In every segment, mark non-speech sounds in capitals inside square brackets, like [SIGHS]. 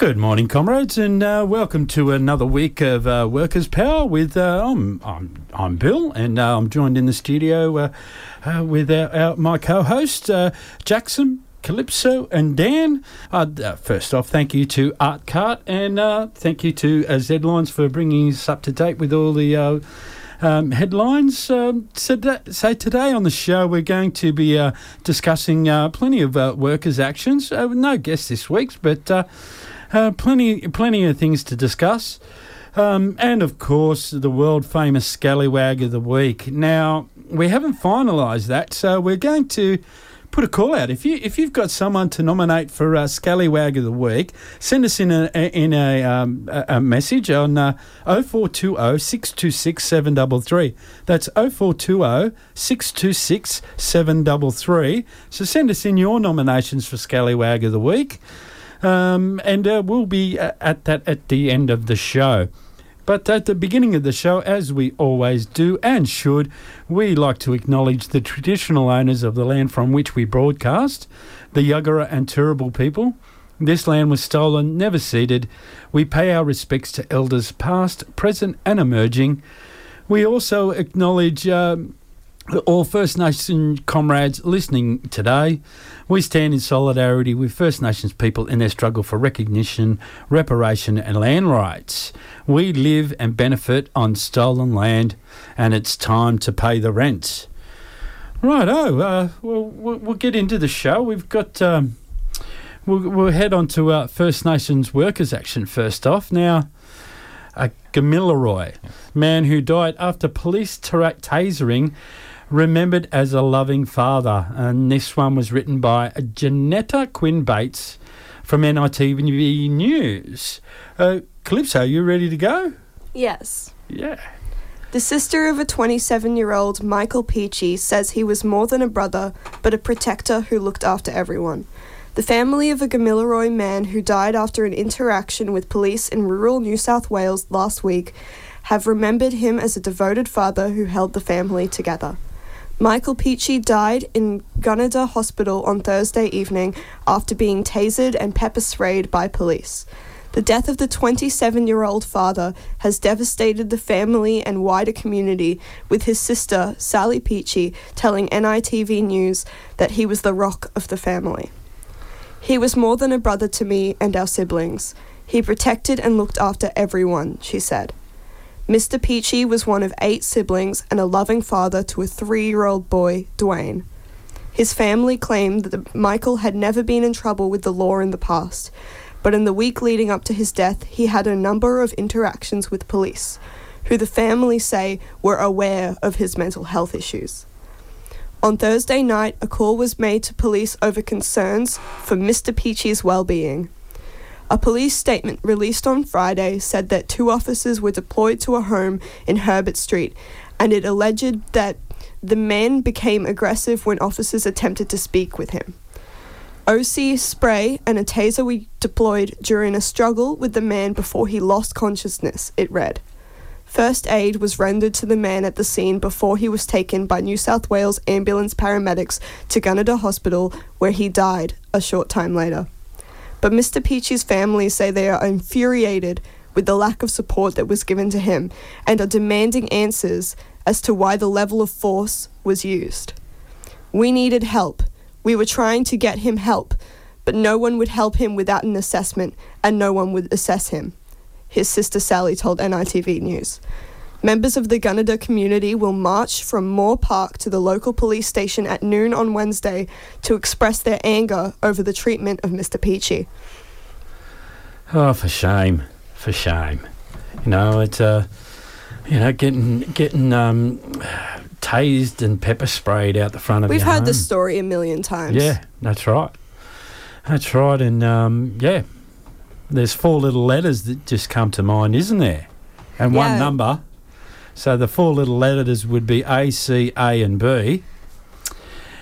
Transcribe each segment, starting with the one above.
Good morning, comrades, and uh, welcome to another week of uh, Workers' Power. With uh, I'm, I'm I'm Bill, and uh, I'm joined in the studio uh, uh, with our, our, my co-host Jackson. Calypso and Dan. first off, thank you to Art Cart and thank you to Z Lines for bringing us up to date with all the um, headlines. Um, so, so, today on the show, we're going to be uh, discussing uh, plenty of uh, workers' actions. no guests this week, but uh, plenty, plenty of things to discuss. Um, and of course, the world famous Scallywag of the Week. Now, we haven't finalised that, so we're going to put a call out. If you if you've got someone to nominate for uh, Scallywag of the Week, send us in a in a, um, a, message on uh, 0420 626 733. That's 0420 626 733. So send us in your nominations for Scallywag of the Week. Um, and uh, we'll be uh, at that at the end of the show. But at the beginning of the show, as we always do and should, we like to acknowledge the traditional owners of the land from which we broadcast, the Yuggera and Turrbal people. This land was stolen, never ceded. We pay our respects to elders past, present, and emerging. We also acknowledge um, all First Nation comrades listening today. We stand in solidarity with First Nations people in their struggle for recognition, reparation, and land rights. We live and benefit on stolen land, and it's time to pay the rent. Right, oh, uh, we'll, we'll get into the show. We've got. Um, we'll, we'll head on to uh, First Nations Workers' Action first off. Now, a Gamilaroi, man who died after police tasering remembered as a loving father. And this one was written by Janetta Quinn Bates from NITV News. Uh, Calypso, you ready to go? Yes. Yeah. The sister of a 27 year old Michael Peachy says he was more than a brother, but a protector who looked after everyone. The family of a Gamilaroi man who died after an interaction with police in rural New South Wales last week have remembered him as a devoted father who held the family together. Michael Peachy died in Gunnedah Hospital on Thursday evening after being tasered and pepper sprayed by police. The death of the 27 year old father has devastated the family and wider community, with his sister, Sally Peachy, telling NITV News that he was the rock of the family. He was more than a brother to me and our siblings. He protected and looked after everyone, she said. Mr. Peachy was one of eight siblings and a loving father to a three year old boy, Dwayne. His family claimed that Michael had never been in trouble with the law in the past, but in the week leading up to his death, he had a number of interactions with police, who the family say were aware of his mental health issues. On Thursday night, a call was made to police over concerns for Mr. Peachy's well being. A police statement released on Friday said that two officers were deployed to a home in Herbert Street, and it alleged that the man became aggressive when officers attempted to speak with him. OC spray and a taser were deployed during a struggle with the man before he lost consciousness, it read. First aid was rendered to the man at the scene before he was taken by New South Wales ambulance paramedics to Gunnedah Hospital, where he died a short time later. But Mr. Peachy's family say they are infuriated with the lack of support that was given to him and are demanding answers as to why the level of force was used. We needed help. We were trying to get him help, but no one would help him without an assessment and no one would assess him, his sister Sally told NITV News. Members of the Gunnedah community will march from Moore Park to the local police station at noon on Wednesday to express their anger over the treatment of Mr. Peachy. Oh, for shame, for shame. You know, it's uh, you know, getting getting um, tased and pepper sprayed out the front of. We've heard home. this story a million times. Yeah, that's right. That's right, and um, yeah, there's four little letters that just come to mind, isn't there? And yeah. one number. So the four little letters would be A, C, A, and B.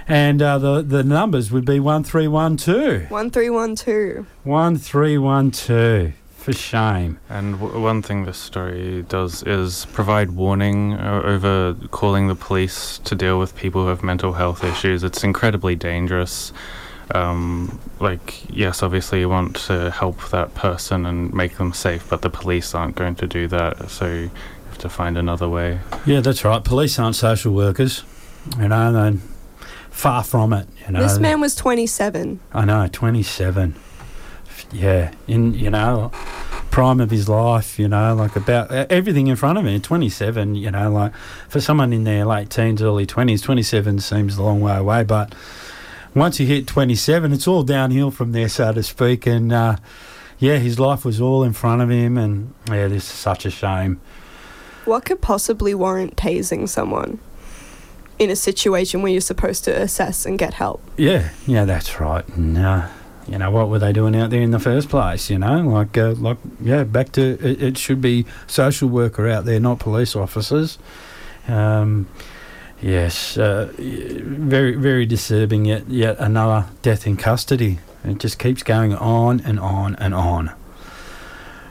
And uh, the, the numbers would be 1312. 1312. 1312. For shame. And w- one thing this story does is provide warning uh, over calling the police to deal with people who have mental health issues. It's incredibly dangerous. um, like yes, obviously you want to help that person and make them safe, but the police aren't going to do that. So you have to find another way. Yeah, that's right. Police aren't social workers. You know, they're far from it. You know, This man was 27. I know, 27. Yeah, in you know, prime of his life. You know, like about everything in front of him. 27. You know, like for someone in their late teens, early 20s, 27 seems a long way away. But once you hit 27, it's all downhill from there, so to speak. And uh, yeah, his life was all in front of him, and yeah, this is such a shame. What could possibly warrant tasing someone in a situation where you're supposed to assess and get help? Yeah, yeah, that's right. And, uh, you know, what were they doing out there in the first place? You know, like, uh, like, yeah, back to it, it should be social worker out there, not police officers. Um, yes, uh, very, very disturbing. Yet, yet another death in custody. It just keeps going on and on and on.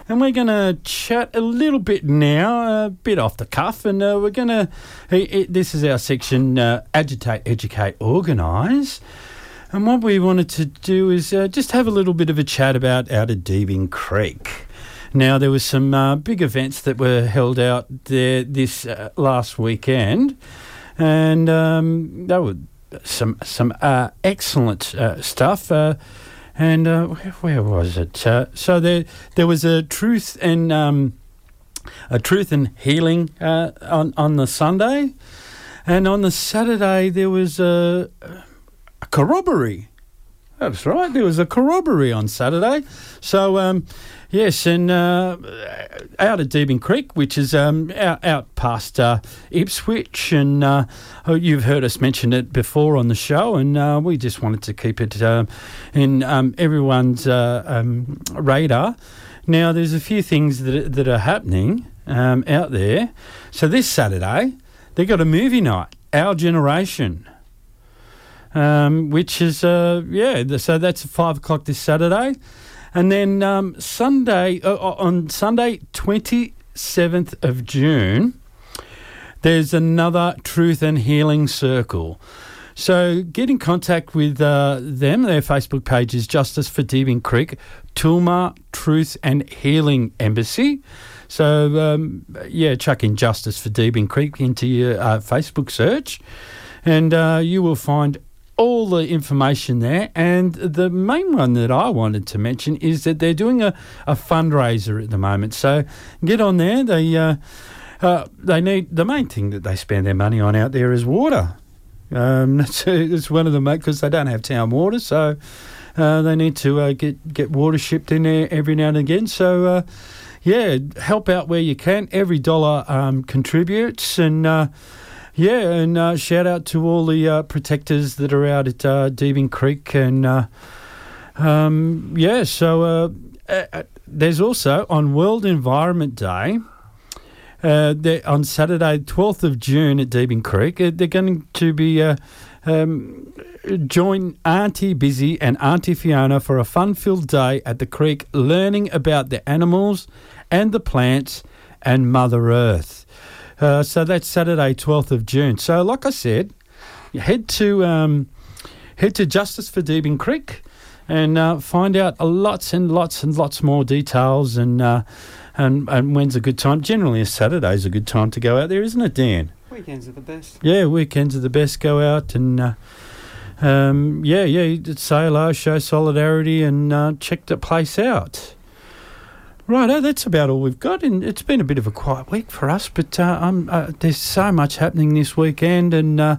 And we're going to chat a little bit now, a bit off the cuff, and uh, we're going to. This is our section uh, agitate, educate, organise. And what we wanted to do is uh, just have a little bit of a chat about out of Deebing Creek. Now, there was some uh, big events that were held out there this uh, last weekend, and um, they were some some uh, excellent uh, stuff. And uh, where, where was it? Uh, so there there was a truth and um, a truth and healing uh, on on the Sunday, and on the Saturday there was a, a corroboree. That's right. There was a corroboree on Saturday. So um, yes, and uh, out at Deebing Creek, which is um, out, out past uh, Ipswich, and uh, you've heard us mention it before on the show, and uh, we just wanted to keep it uh, in um, everyone's uh, um, radar. Now, there's a few things that that are happening um, out there. So this Saturday, they've got a movie night, Our Generation um, which is yeah. So that's five o'clock this Saturday, and then um, Sunday uh, on Sunday twenty seventh of June, there's another Truth and Healing Circle. So get in contact with uh, them. Their Facebook page is Justice for Deebing Creek, Tulma Truth and Healing Embassy. So um, yeah, chuck in Justice for Deebing Creek into your uh, Facebook search, and uh, you will find all the information there. And the main one that I wanted to mention is that they're doing a, a fundraiser at the moment. So get on there. They uh, uh, they need the main thing that they spend their money on out there is water. Um, [LAUGHS] that's, that's one of them because they don't have town water, so uh, they need to uh, get get water shipped in there every now and again. So uh, yeah, help out where you can. Every dollar um, contributes, and uh, yeah, and uh, shout out to all the uh, protectors that are out at uh, Creek, and uh, um, yeah, so uh, there's also on World Environment Day. Uh, on Saturday, 12th of June at Deebing Creek, they're going to be um, join Auntie Busy and Auntie Fiona for a fun-filled day at the creek, learning about the animals and the plants and Mother Earth. Uh, so that's Saturday, 12th of June. So, like I said, head to um, head to Justice for Deebing Creek and uh, find out lots and lots and lots more details and, uh, and and when's a good time. Generally, a Saturday's a good time to go out there, isn't it, Dan? Weekends are the best. Yeah, weekends are the best. Go out and uh, um, yeah, yeah, say hello, show solidarity, and uh, check the place out. Righto, that's about all we've got, and it's been a bit of a quiet week for us. But uh, uh, there's so much happening this weekend, and uh,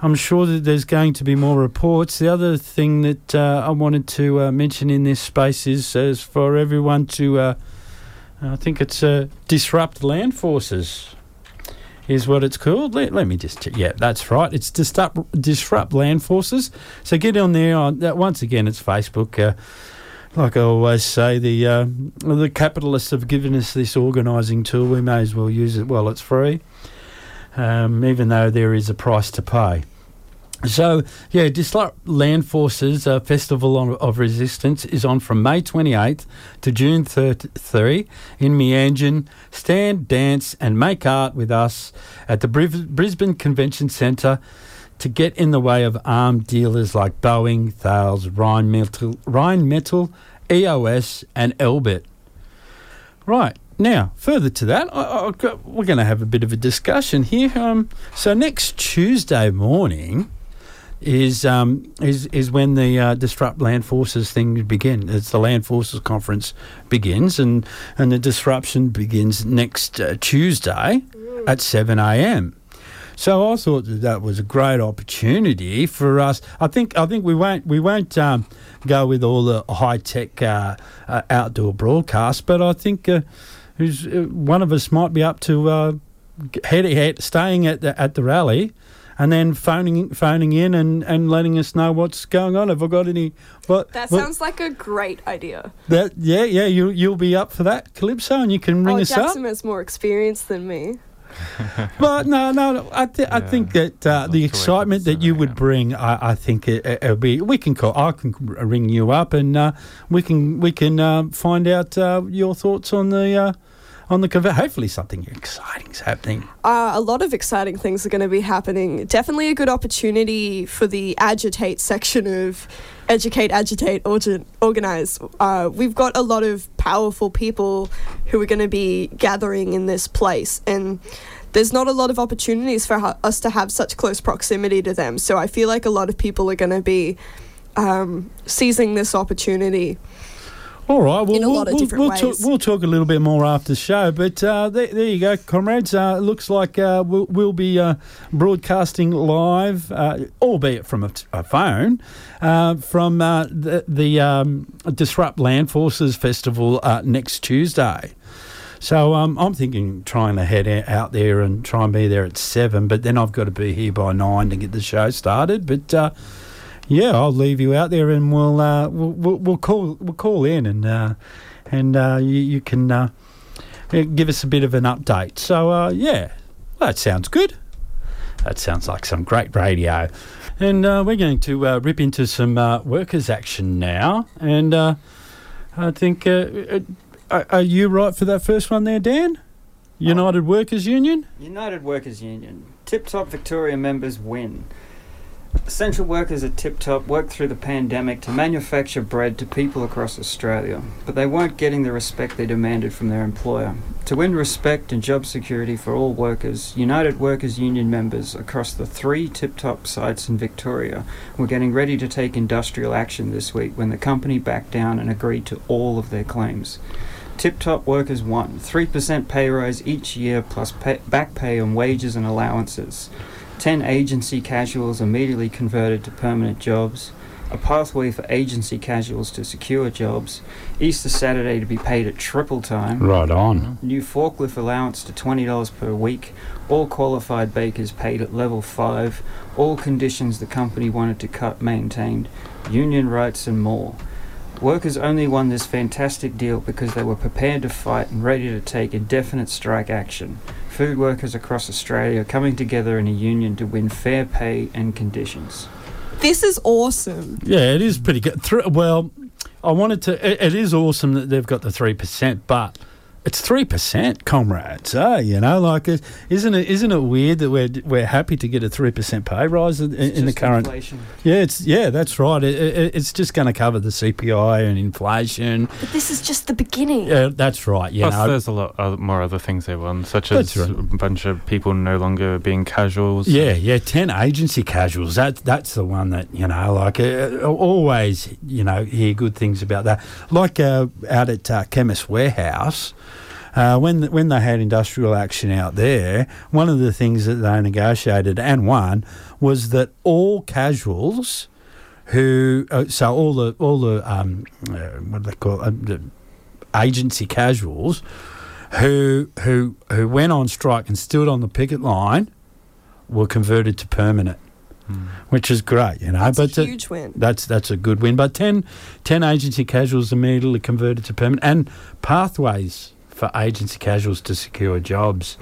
I'm sure that there's going to be more reports. The other thing that uh, I wanted to uh, mention in this space is, is for everyone to, uh, I think it's uh, disrupt land forces is what it's called. Let, let me just check. Yeah, that's right. It's disrupt disrupt land forces. So get on there. On once again, it's Facebook. Like I always say, the uh, the capitalists have given us this organising tool. We may as well use it while it's free, um, even though there is a price to pay. So, yeah, Disrupt Land Forces uh, Festival of, Resistance is on from May 28th to June 3 in Meanjin. Stand, dance, and make art with us at the Brisbane Convention Centre. To get in the way of armed dealers like Boeing, Thales, Rheinmetall, EOS, and Elbit. Right. Now, further to that, I, I, we're going to have a bit of a discussion here. Um, so next Tuesday morning is um, is is when the uh, disrupt land forces thing begin. It's the land forces conference begins, and and the disruption begins next uh, Tuesday at seven a.m. So I thought that that was a great opportunity for us. I think I think we won't we won't um, go with all the high tech uh, uh, outdoor broadcasts, but I think uh, who's, uh, one of us might be up to uh, head, head staying at the at the rally. And then phoning phoning in and, and letting us know what's going on. Have I got any? What That what- sounds like a great idea. that yeah yeah you you'll be up for that Calypso and you can ring oh, us up. Jackson has more experience than me. [LAUGHS] But no, no, no, I, th- I think that uh, the to wake up excitement at that you 7 would bring, I, I think it, it, will be. We can call. I can ring you up, and uh, we can we can uh, find out uh, your thoughts on the uh, on the convert. Hopefully, something exciting is happening. Uh, a lot of exciting things are going to be happening. Definitely a good opportunity for the agitate section of educate, agitate, organ- organize. Uh, we've got a lot of powerful people who are going to be gathering in this place, and there's not a lot of opportunities for hu- us to have such close proximity to them. So I feel like a lot of people are going to be um, seizing this opportunity. All right. Well, In a we'll, lot of we'll, different we'll, talk, we'll talk a little bit more after the show. But uh, there, there you go, comrades. Uh, it looks like uh, we'll, we'll be uh, broadcasting live, uh, albeit from a, a phone, uh, from uh, the, the um, Disrupt Land Forces Festival uh, next Tuesday. So um, I'm thinking trying to head out there and try and be there at seven, but then I've got to be here by nine to get the show started. But uh, yeah, I'll leave you out there, and we'll uh, we'll, we'll, we'll call we'll call in, and uh, and uh, you, you can uh, uh, give us a bit of an update. So uh, yeah, that sounds good. That sounds like some great radio. And uh, we're going to uh, rip into some uh, workers' action now. And uh, I think, are, are you right for that first one there, Dan? United Workers Union? United Workers Union. Tip Top Victoria members win. Essential workers at Tip Top worked through the pandemic to manufacture bread to people across Australia, but they weren't getting the respect they demanded from their employer. To win respect and job security for all workers, United Workers Union members across the three Tip Top sites in Victoria were getting ready to take industrial action this week when the company backed down and agreed to all of their claims. Tip Top workers won 3% pay rise each year plus pay, back pay on wages and allowances. 10 agency casuals immediately converted to permanent jobs. A pathway for agency casuals to secure jobs. Easter Saturday to be paid at triple time. Right on. New forklift allowance to $20 per week. All qualified bakers paid at level 5. All conditions the company wanted to cut maintained. Union rights and more. Workers only won this fantastic deal because they were prepared to fight and ready to take indefinite strike action. Food workers across Australia are coming together in a union to win fair pay and conditions. This is awesome. Yeah, it is pretty good. Well, I wanted to. It, it is awesome that they've got the three percent, but it's three percent, comrades. Eh? You know, like, it, isn't it? Isn't it weird that we're we're happy to get a three percent pay rise in, It's in the current? inflation. Yeah, it's yeah, that's right. It, it, it's just going to cover the CPI and inflation. But this is just the beginning. Yeah, that's right. You Plus, know, there's a lot other, more other things they want, such as right. a bunch of people no longer being casuals. Yeah, yeah, ten agency casuals. That that's the one that you know, like uh, always, you know, hear good things about that. Like uh, out at uh, Chemist Warehouse, uh, when th- when they had industrial action out there, one of the things that they negotiated and won was that all casuals who, uh, so all the all the um, uh, what do they call it, uh, the agency casuals who who who went on strike and stood on the picket line were converted to permanent, Mm. which is great, you know. That's but a huge win. that's that's a good win. But 10, 10 agency casuals immediately converted to permanent, and pathways for agency casuals to secure jobs.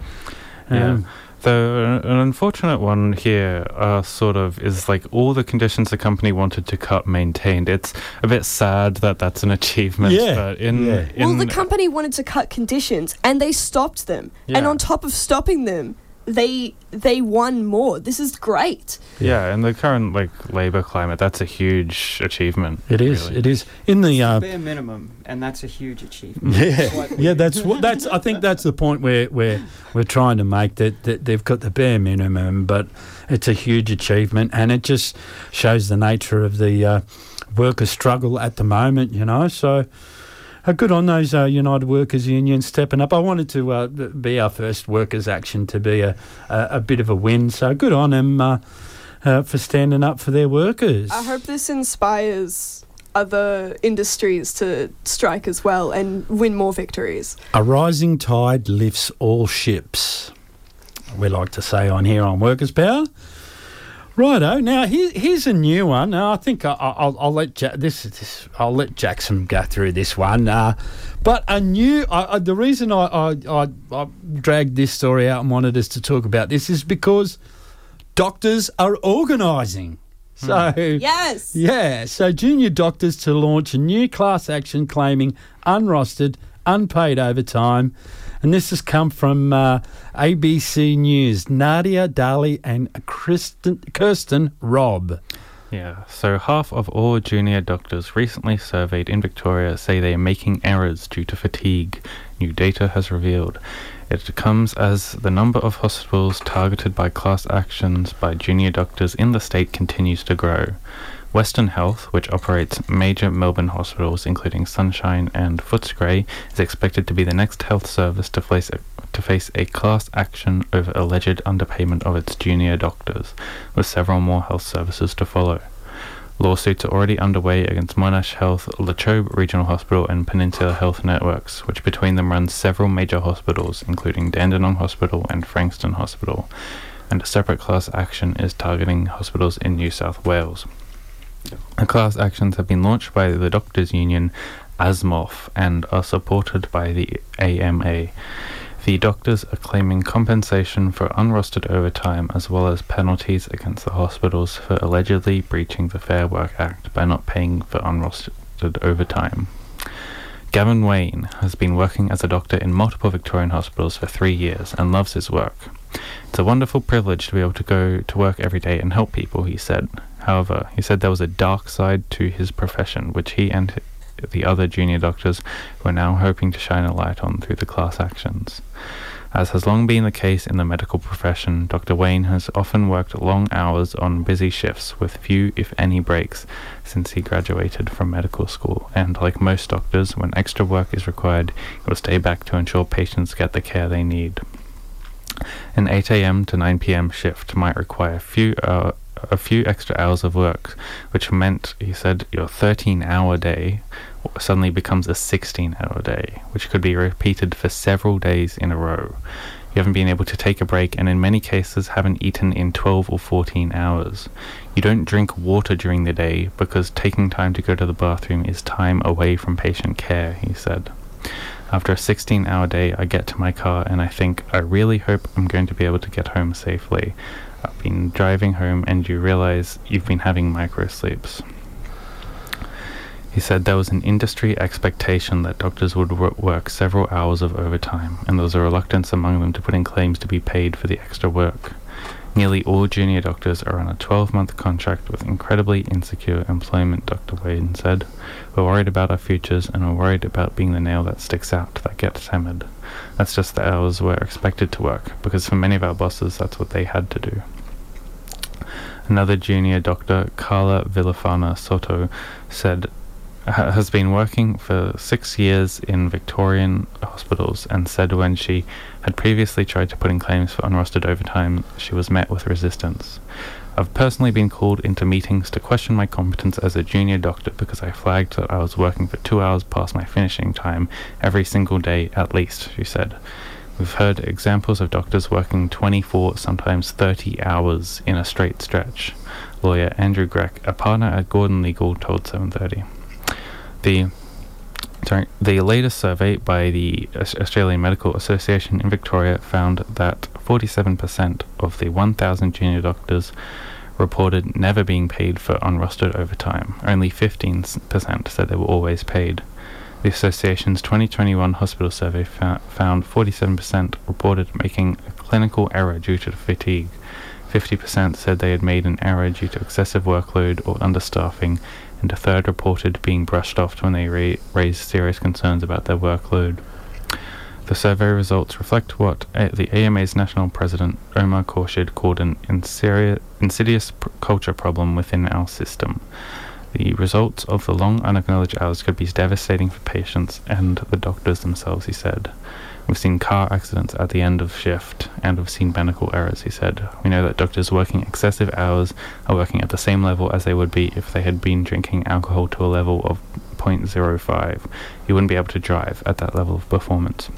Yeah. Um, The an unfortunate one here, uh, sort of, is like all the conditions the company wanted to cut maintained. It's a bit sad that that's an [LAUGHS] achievement. Yeah, But in, yeah. in well, the company wanted to cut conditions and they stopped them. Yeah. And on top of stopping them, they they won more. This is great. Yeah, in the current like labor climate, that's a huge achievement. It is. really. It is in the. Uh, Bare minimum, and that's a huge achievement. yeah, Slightly yeah. That's what. That's. I think that's the point where where we're trying to make that, that they've got the bare minimum, but it's a huge achievement, and it just shows the nature of the uh, worker struggle at the moment. You know, so. Uh, good on those uh, United Workers Union stepping up. I wanted to uh, be our first workers' action to be a, a, a bit of a win. So good on them uh, uh, for standing up for their workers. I hope this inspires other industries to strike as well and win more victories. A rising tide lifts all ships. We like to say on here on Workers' Power. Righto. Now here, here's a new one. Now, I think I, I- I'll, I'll let ja- this, this I'll let Jackson go through this one. Uh, but a new I, I, the reason I, I, I, I dragged this story out and wanted us to talk about this is because doctors are organising. So Yes. yeah, so junior doctors to launch a new class action claiming unrostered, unpaid overtime. And this has come from uh, ABC News. Nadia Daly and Kristen, Kirsten Robb. Yeah, so half of all junior doctors recently surveyed in Victoria say they are making errors due to fatigue, new data has revealed. It comes as the number of hospitals targeted by class actions by junior doctors in the state continues to grow. Western Health, which operates major Melbourne hospitals including Sunshine and Footscray, is expected to be the next health service to face a, to face a class action over alleged underpayment of its junior doctors, with several more health services to follow. Lawsuits are already underway against Monash Health, Latrobe Regional Hospital, and Peninsula Health Networks, which between them run several major hospitals, including Dandenong Hospital and Frankston Hospital. And a separate class action is targeting hospitals in New South Wales. Class actions have been launched by the Doctors Union, ASMOF, and are supported by the AMA. The doctors are claiming compensation for unrostered overtime as well as penalties against the hospitals for allegedly breaching the Fair Work Act by not paying for unrostered overtime. Gavin Wayne has been working as a doctor in multiple Victorian hospitals for three years and loves his work. It's a wonderful privilege to be able to go to work every day and help people, he said. However, he said there was a dark side to his profession, which he and the other junior doctors were now hoping to shine a light on through the class actions. As has long been the case in the medical profession, Dr. Wayne has often worked long hours on busy shifts with few, if any, breaks since he graduated from medical school. And like most doctors, when extra work is required, he will stay back to ensure patients get the care they need. An 8 a.m. to 9 p.m. shift might require few, uh, a few extra hours of work, which meant, he said, your 13 hour day suddenly becomes a 16 hour day, which could be repeated for several days in a row. You haven't been able to take a break, and in many cases, haven't eaten in 12 or 14 hours. You don't drink water during the day because taking time to go to the bathroom is time away from patient care, he said. After a 16 hour day, I get to my car and I think, I really hope I'm going to be able to get home safely. I've been driving home and you realize you've been having micro sleeps. He said there was an industry expectation that doctors would wor- work several hours of overtime, and there was a reluctance among them to put in claims to be paid for the extra work. Nearly all junior doctors are on a 12 month contract with incredibly insecure employment, Dr. Wade said. We're worried about our futures and we're worried about being the nail that sticks out, that gets hammered. That's just the hours we're expected to work, because for many of our bosses, that's what they had to do. Another junior doctor, Carla Villafana Soto, said has been working for six years in Victorian hospitals and said when she had previously tried to put in claims for unrostered overtime, she was met with resistance. I've personally been called into meetings to question my competence as a junior doctor because I flagged that I was working for two hours past my finishing time every single day at least, she said. We've heard examples of doctors working 24, sometimes 30 hours in a straight stretch. Lawyer Andrew Grech, a partner at Gordon Legal, told 730. The sorry, the latest survey by the Australian Medical Association in Victoria found that 47% of the 1,000 junior doctors reported never being paid for unrostered overtime. Only 15% said they were always paid. The association's 2021 hospital survey fa- found 47% reported making a clinical error due to fatigue. 50% said they had made an error due to excessive workload or understaffing, and a third reported being brushed off when they ra- raised serious concerns about their workload. The survey results reflect what uh, the AMA's national president, Omar Khorshid, called an inseri- insidious pr- culture problem within our system. The results of the long unacknowledged hours could be devastating for patients and the doctors themselves, he said. We've seen car accidents at the end of shift, and we've seen medical errors, he said. We know that doctors working excessive hours are working at the same level as they would be if they had been drinking alcohol to a level of 0.05. You wouldn't be able to drive at that level of performance.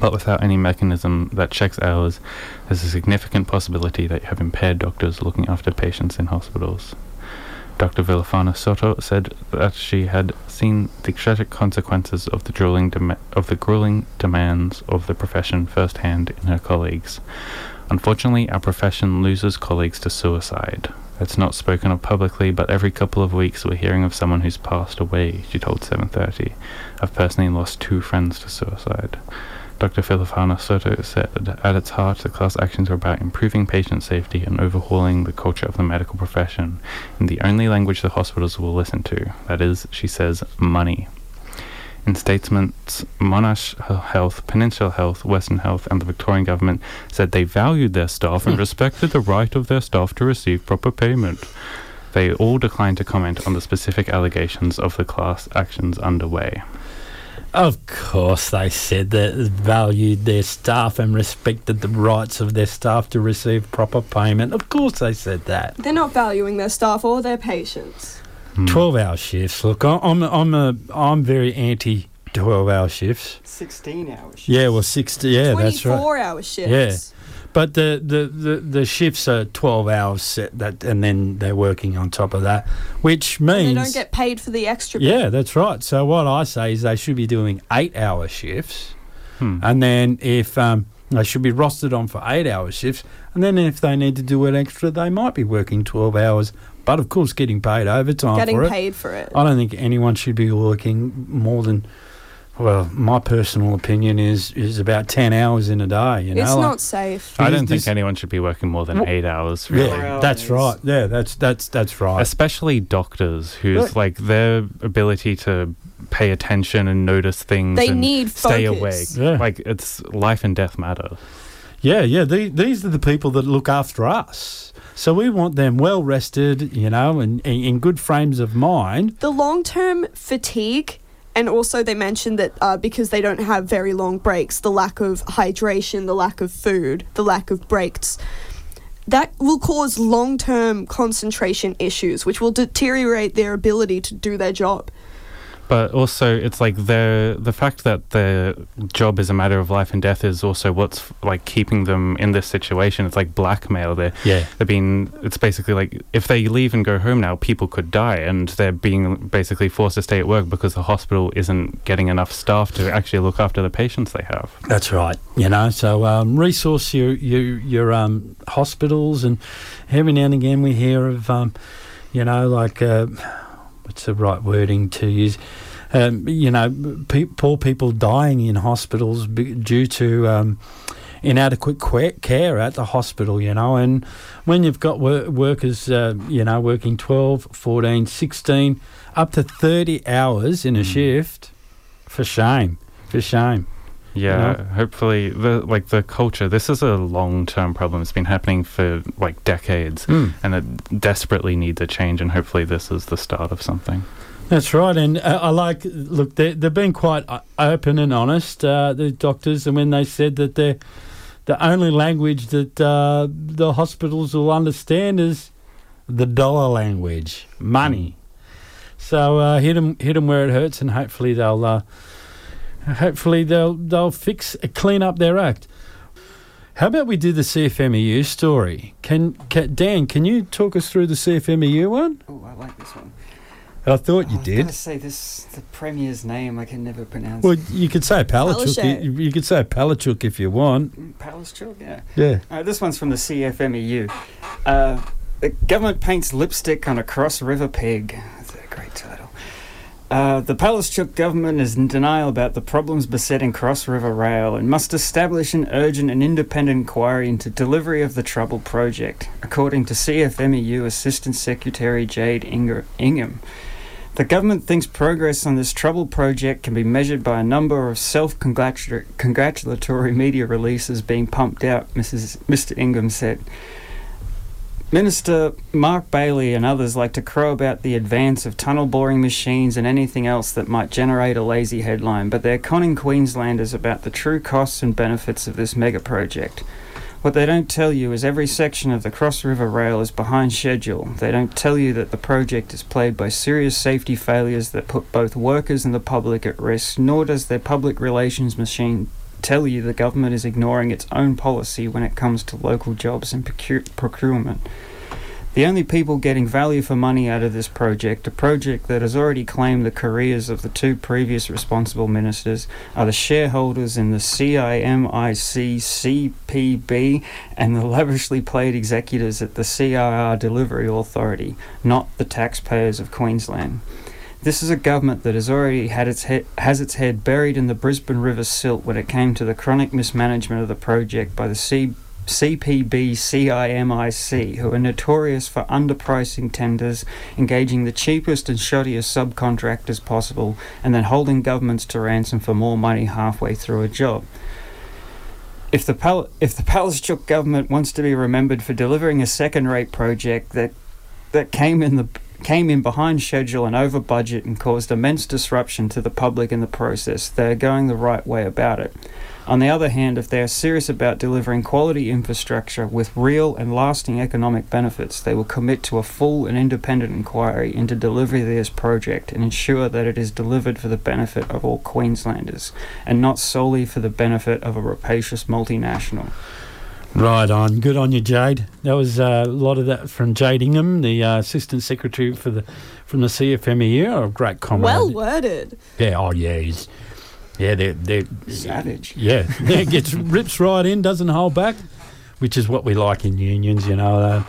But without any mechanism that checks hours, there's a significant possibility that you have impaired doctors looking after patients in hospitals. Dr. Villafana Soto said that she had seen the tragic consequences of the of the grueling demands of the profession firsthand in her colleagues. Unfortunately, our profession loses colleagues to suicide. It's not spoken of publicly, but every couple of weeks we're hearing of someone who's passed away, she told 730. I've personally lost two friends to suicide. Dr. Villafana Soto said at its heart the class actions are about improving patient safety and overhauling the culture of the medical profession in the only language the hospitals will listen to. That is, she says, money. In statements, Monash Health, Peninsula Health, Western Health, and the Victorian Government said they valued their staff and hmm. respected the right of their staff to receive proper payment. They all declined to comment on the specific allegations of the class actions underway. Of course, they said that valued their staff and respected the rights of their staff to receive proper payment. Of course, they said that. They're not valuing their staff or their patients. Hmm. Twelve-hour shifts. Look, I- I'm I'm a I'm very anti twelve-hour shifts. 16 hours. Yeah, well, sixty. Yeah, that's right. 24 hour shifts. But the, the, the, the shifts are twelve hours set that, and then they're working on top of that, which And they don't get paid for the extra bit. yeah, that's right. So what I say is they should be doing eight-hour shifts. Hmm. And then if um, they should be rostered on for eight hour shifts, and then if they need to do it extra, they might be working 12 hours, but of course getting paid overtime Getting for it. paid for it. I don't think anyone should be working more than, well, my personal opinion is is about 10 hours in a day. You know, it's like- not safe. I don't think anyone should be working more than Well, eight hours. Really. Yeah, that's right. Yeah, that's that's that's right. Especially doctors, whose Right. like their ability to pay attention and notice things They and need stay focus. awake. Yeah. Like it's life and death matter. Yeah, yeah. The, these are the people that look after us. So we want them well rested, you know, and, and in good frames of mind. The long term fatigue, and also they mentioned that uh, because they don't have very long breaks, the lack of hydration, the lack of food, the lack of breaks, that will cause long term concentration issues, which will deteriorate their ability to do their job. But also, it's like the the fact that their job is a matter of life and death is also what's like keeping them in this situation. It's like blackmail. They're Yeah. they're being. It's basically like if they leave and go home now, people could die, and they're being basically forced to stay at work because the hospital isn't getting enough staff to actually look after the patients they have. That's right. You know, so um, resource your your your um, hospitals, and every now and again we hear of, um, you know, like uh, what's the right wording to use? Um, you know, pe- poor people dying in hospitals be- due to um, inadequate que- care at the hospital. You know, and when you've got wor- workers, uh, you know, working 12, 14, 16, up to 30 hours in a Mm. shift, for shame, for shame. Yeah, hopefully the like the culture. This is a long term problem. It's been happening for like decades, Mm. and it desperately needs a change. And hopefully, this is the start of something. That's right, and uh, I like look. They they've been quite uh, open and honest, uh, the doctors, and when they said that they the only language that uh, the hospitals will understand is the dollar language, money. So uh, hit them hit 'em where it hurts, and hopefully they'll uh, hopefully they'll they'll fix uh, clean up their act. How about we do the CFMEU story? Can, can Dan? Can you talk us through the CFMEU one? Oh, I like this one. I thought you Oh, I did. gotta say this the premier's name I can never pronounce. Well, you could say Palachuk. You, you could say Palachuk if you want. Palachuk, yeah. Yeah. This one's from the CFMEU. Uh, the government paints lipstick on a Cross River pig. That's a great title. Uh, the Palaszczuk government is in denial about the problems besetting Cross River Rail and must establish an urgent and independent inquiry into delivery of the troubled project, according to CFMEU Assistant Secretary Jade Inger- Ingham. The government thinks progress on this troubled project can be measured by a number of self congratulatory media releases being pumped out, Mrs. Mr. Ingham said. Minister Mark Bailey and others like to crow about the advance of tunnel boring machines and anything else that might generate a lazy headline, but they're conning Queenslanders about the true costs and benefits of this mega project. What they don't tell you is every section of the Cross River Rail is behind schedule. They don't tell you that the project is plagued by serious safety failures that put both workers and the public at risk, nor does their public relations machine tell you the government is ignoring its own policy when it comes to local jobs and procurement. The only people getting value for money out of this project, a project that has already claimed the careers of the two previous responsible ministers, are the shareholders in the CIMIC CPB and the lavishly paid executives at the CIR Delivery Authority, not the taxpayers of Queensland. This is a government that has already had its he- has its head buried in the Brisbane River silt when it came to the chronic mismanagement of the project by the C- CPB CIMIC, who are notorious for underpricing tenders, engaging the cheapest and shoddiest subcontractors possible, and then holding governments to ransom for more money halfway through a job. If the Pal- if the Palaszczuk government wants to be remembered for delivering a second-rate project that that came in the came in behind schedule and over budget and caused immense disruption to the public in the process, they are going the right way about it. On the other hand, if they are serious about delivering quality infrastructure with real and lasting economic benefits, they will commit to a full and independent inquiry into delivery of this project and ensure that it is delivered for the benefit of all Queenslanders and not solely for the benefit of a rapacious multinational. Right on. Good on you, Jade. That was uh, a lot of that from Jade Ingham, the uh, Assistant Secretary for the from the CFMEU. A great comment. Well worded. Yeah. Oh, yeah. He's, yeah, they're, they're savage. Yeah, [LAUGHS] yeah, gets rips right in, doesn't hold back, which is what we like in unions. You know, uh,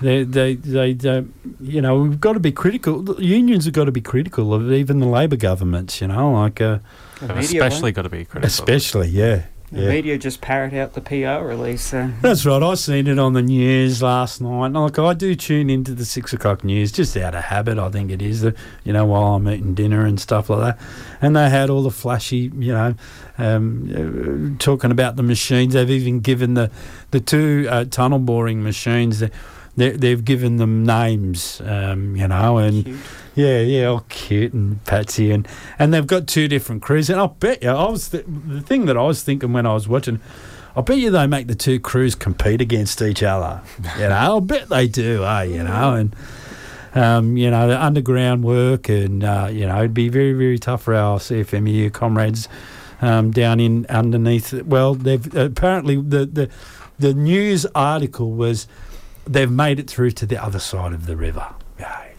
they, they, they, they, you know, we've got to be critical. Unions have got to be critical of even the Labor governments. You know, like uh, especially got to be critical. Especially, yeah. The yeah. media just parrot out the PR release. So. That's right. I seen it on the news last night. Like I do tune into the six o'clock news just out of habit. I think it is. You know, while I'm eating dinner and stuff like that. And they had all the flashy, you know, um, uh, talking about the machines. They've even given the the two uh, tunnel boring machines. They, they've given them names, um, you know, and. Cute. Yeah, yeah, all cute and patsy, and and they've got two different crews. And I'll bet you, I was th- the thing that I was thinking when I was watching. I bet you they make the two crews compete against each other. [LAUGHS] You know, I bet they do. Eh, you know, and um, you know the underground work, and uh, you know it'd be very very tough for our CFMEU comrades um, down in underneath. Well, they've apparently the the the news article was they've made it through to the other side of the river. Yeah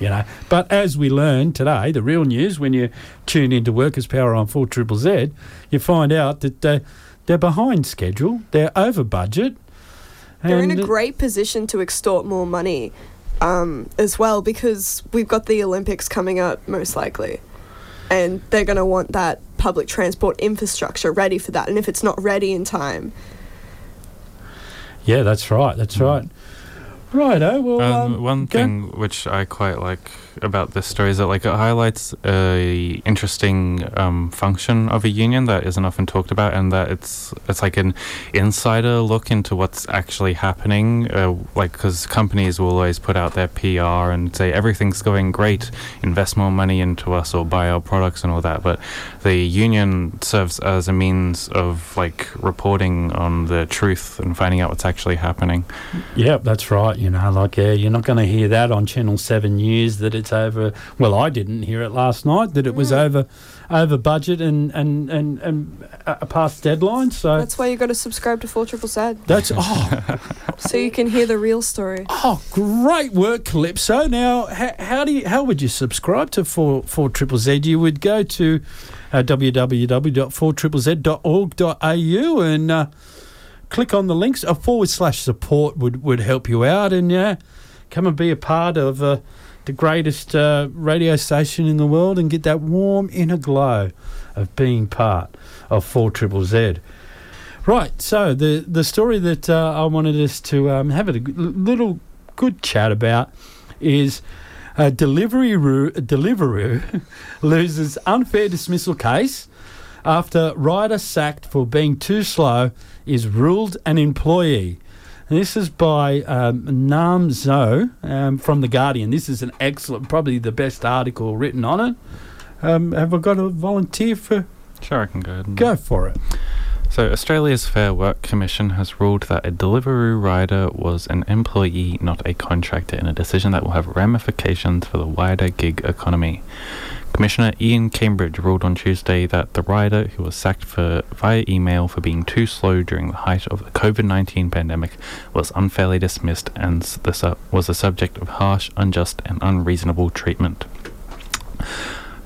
you know. But as we learned today, the real news when you tune into Workers' Power on 4 Triple Z, you find out that uh, they're behind schedule, they're over budget. They're in a great position to extort more money um, as well because we've got the Olympics coming up, most likely. And they're going to want that public transport infrastructure ready for that. And if it's not ready in time. Yeah, that's right. That's mm. right. Righto. Well, um, um, one thing which I quite like about this story is that like it highlights a interesting um, function of a union that isn't often talked about, and that it's it's like an insider look into what's actually happening. Uh, like because companies will always put out their PR and say everything's going great, invest more money into us or buy our products and all that, but the union serves as a means of like reporting on the truth and finding out what's actually happening. Yeah, that's right. You know, like yeah, you're not going to hear that on Channel Seven News that it's over. Well, I didn't hear it last night that it was over, over budget and and and, and a past deadline. So that's why you got to subscribe to Four Triple Z. That's oh, [LAUGHS] so you can hear the real story. Oh, great work, Calypso. Now, how, how do you how would you subscribe to Four Four Triple Z? You would go to uh, www.4triplez.org.au and. Uh, click on the links. A forward slash support would, would help you out, and yeah, come and be a part of uh, the greatest uh, radio station in the world and get that warm inner glow of being part of 4 Triple Z. Right, so the, the story that uh, I wanted us to um, have a little good chat about is uh, Deliveroo, Deliveroo [LAUGHS] loses unfair dismissal case after rider sacked for being too slow is ruled an employee. And this is by um, Naaman Zhou um, from The Guardian. This is an excellent, probably the best article written on it. Um, have I got a volunteer for? Sure, I can go ahead and Go for it. So, Australia's Fair Work Commission has ruled that a Deliveroo rider was an employee, not a contractor, in a decision that will have ramifications for the wider gig economy. Commissioner Ian Cambridge ruled on Tuesday that the rider, who was sacked for, via email for being too slow during the height of the COVID 19 pandemic, was unfairly dismissed and the was the subject of harsh, unjust, and unreasonable treatment.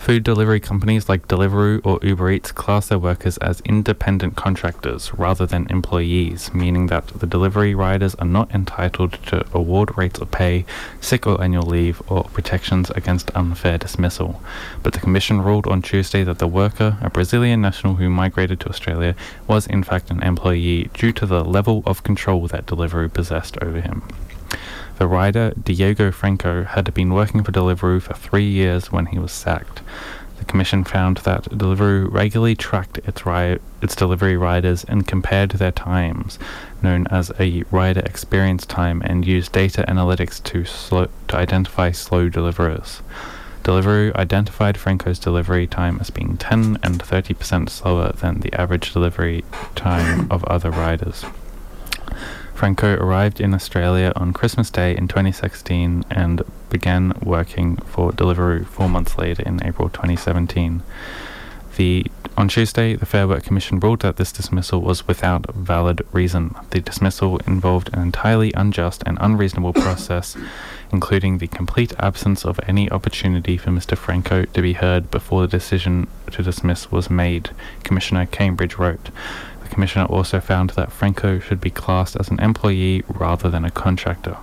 Food delivery companies like Deliveroo or Uber Eats class their workers as independent contractors rather than employees, meaning that the delivery riders are not entitled to award rates of pay, sick or annual leave, or protections against unfair dismissal. But the Commission ruled on Tuesday that the worker, a Brazilian national who migrated to Australia, was in fact an employee due to the level of control that Deliveroo possessed over him. The rider, Diego Franco, had been working for Deliveroo for three years when he was sacked. The commission found that Deliveroo regularly tracked its, ri- its delivery riders and compared their times, known as a rider experience time, and used data analytics to, slow- to identify slow deliverers. Deliveroo identified Franco's delivery time as being 10 and 30% slower than the average delivery time of other riders. Franco arrived in Australia on Christmas Day in 2016 and began working for Deliveroo four months later in April 2017. The on Tuesday, the Fair Work Commission ruled that this dismissal was without valid reason. The dismissal involved an entirely unjust and unreasonable process, including the complete absence of any opportunity for Mr. Franco to be heard before the decision to dismiss was made, Commissioner Cambridge wrote. Commissioner also found that Franco should be classed as an employee rather than a contractor.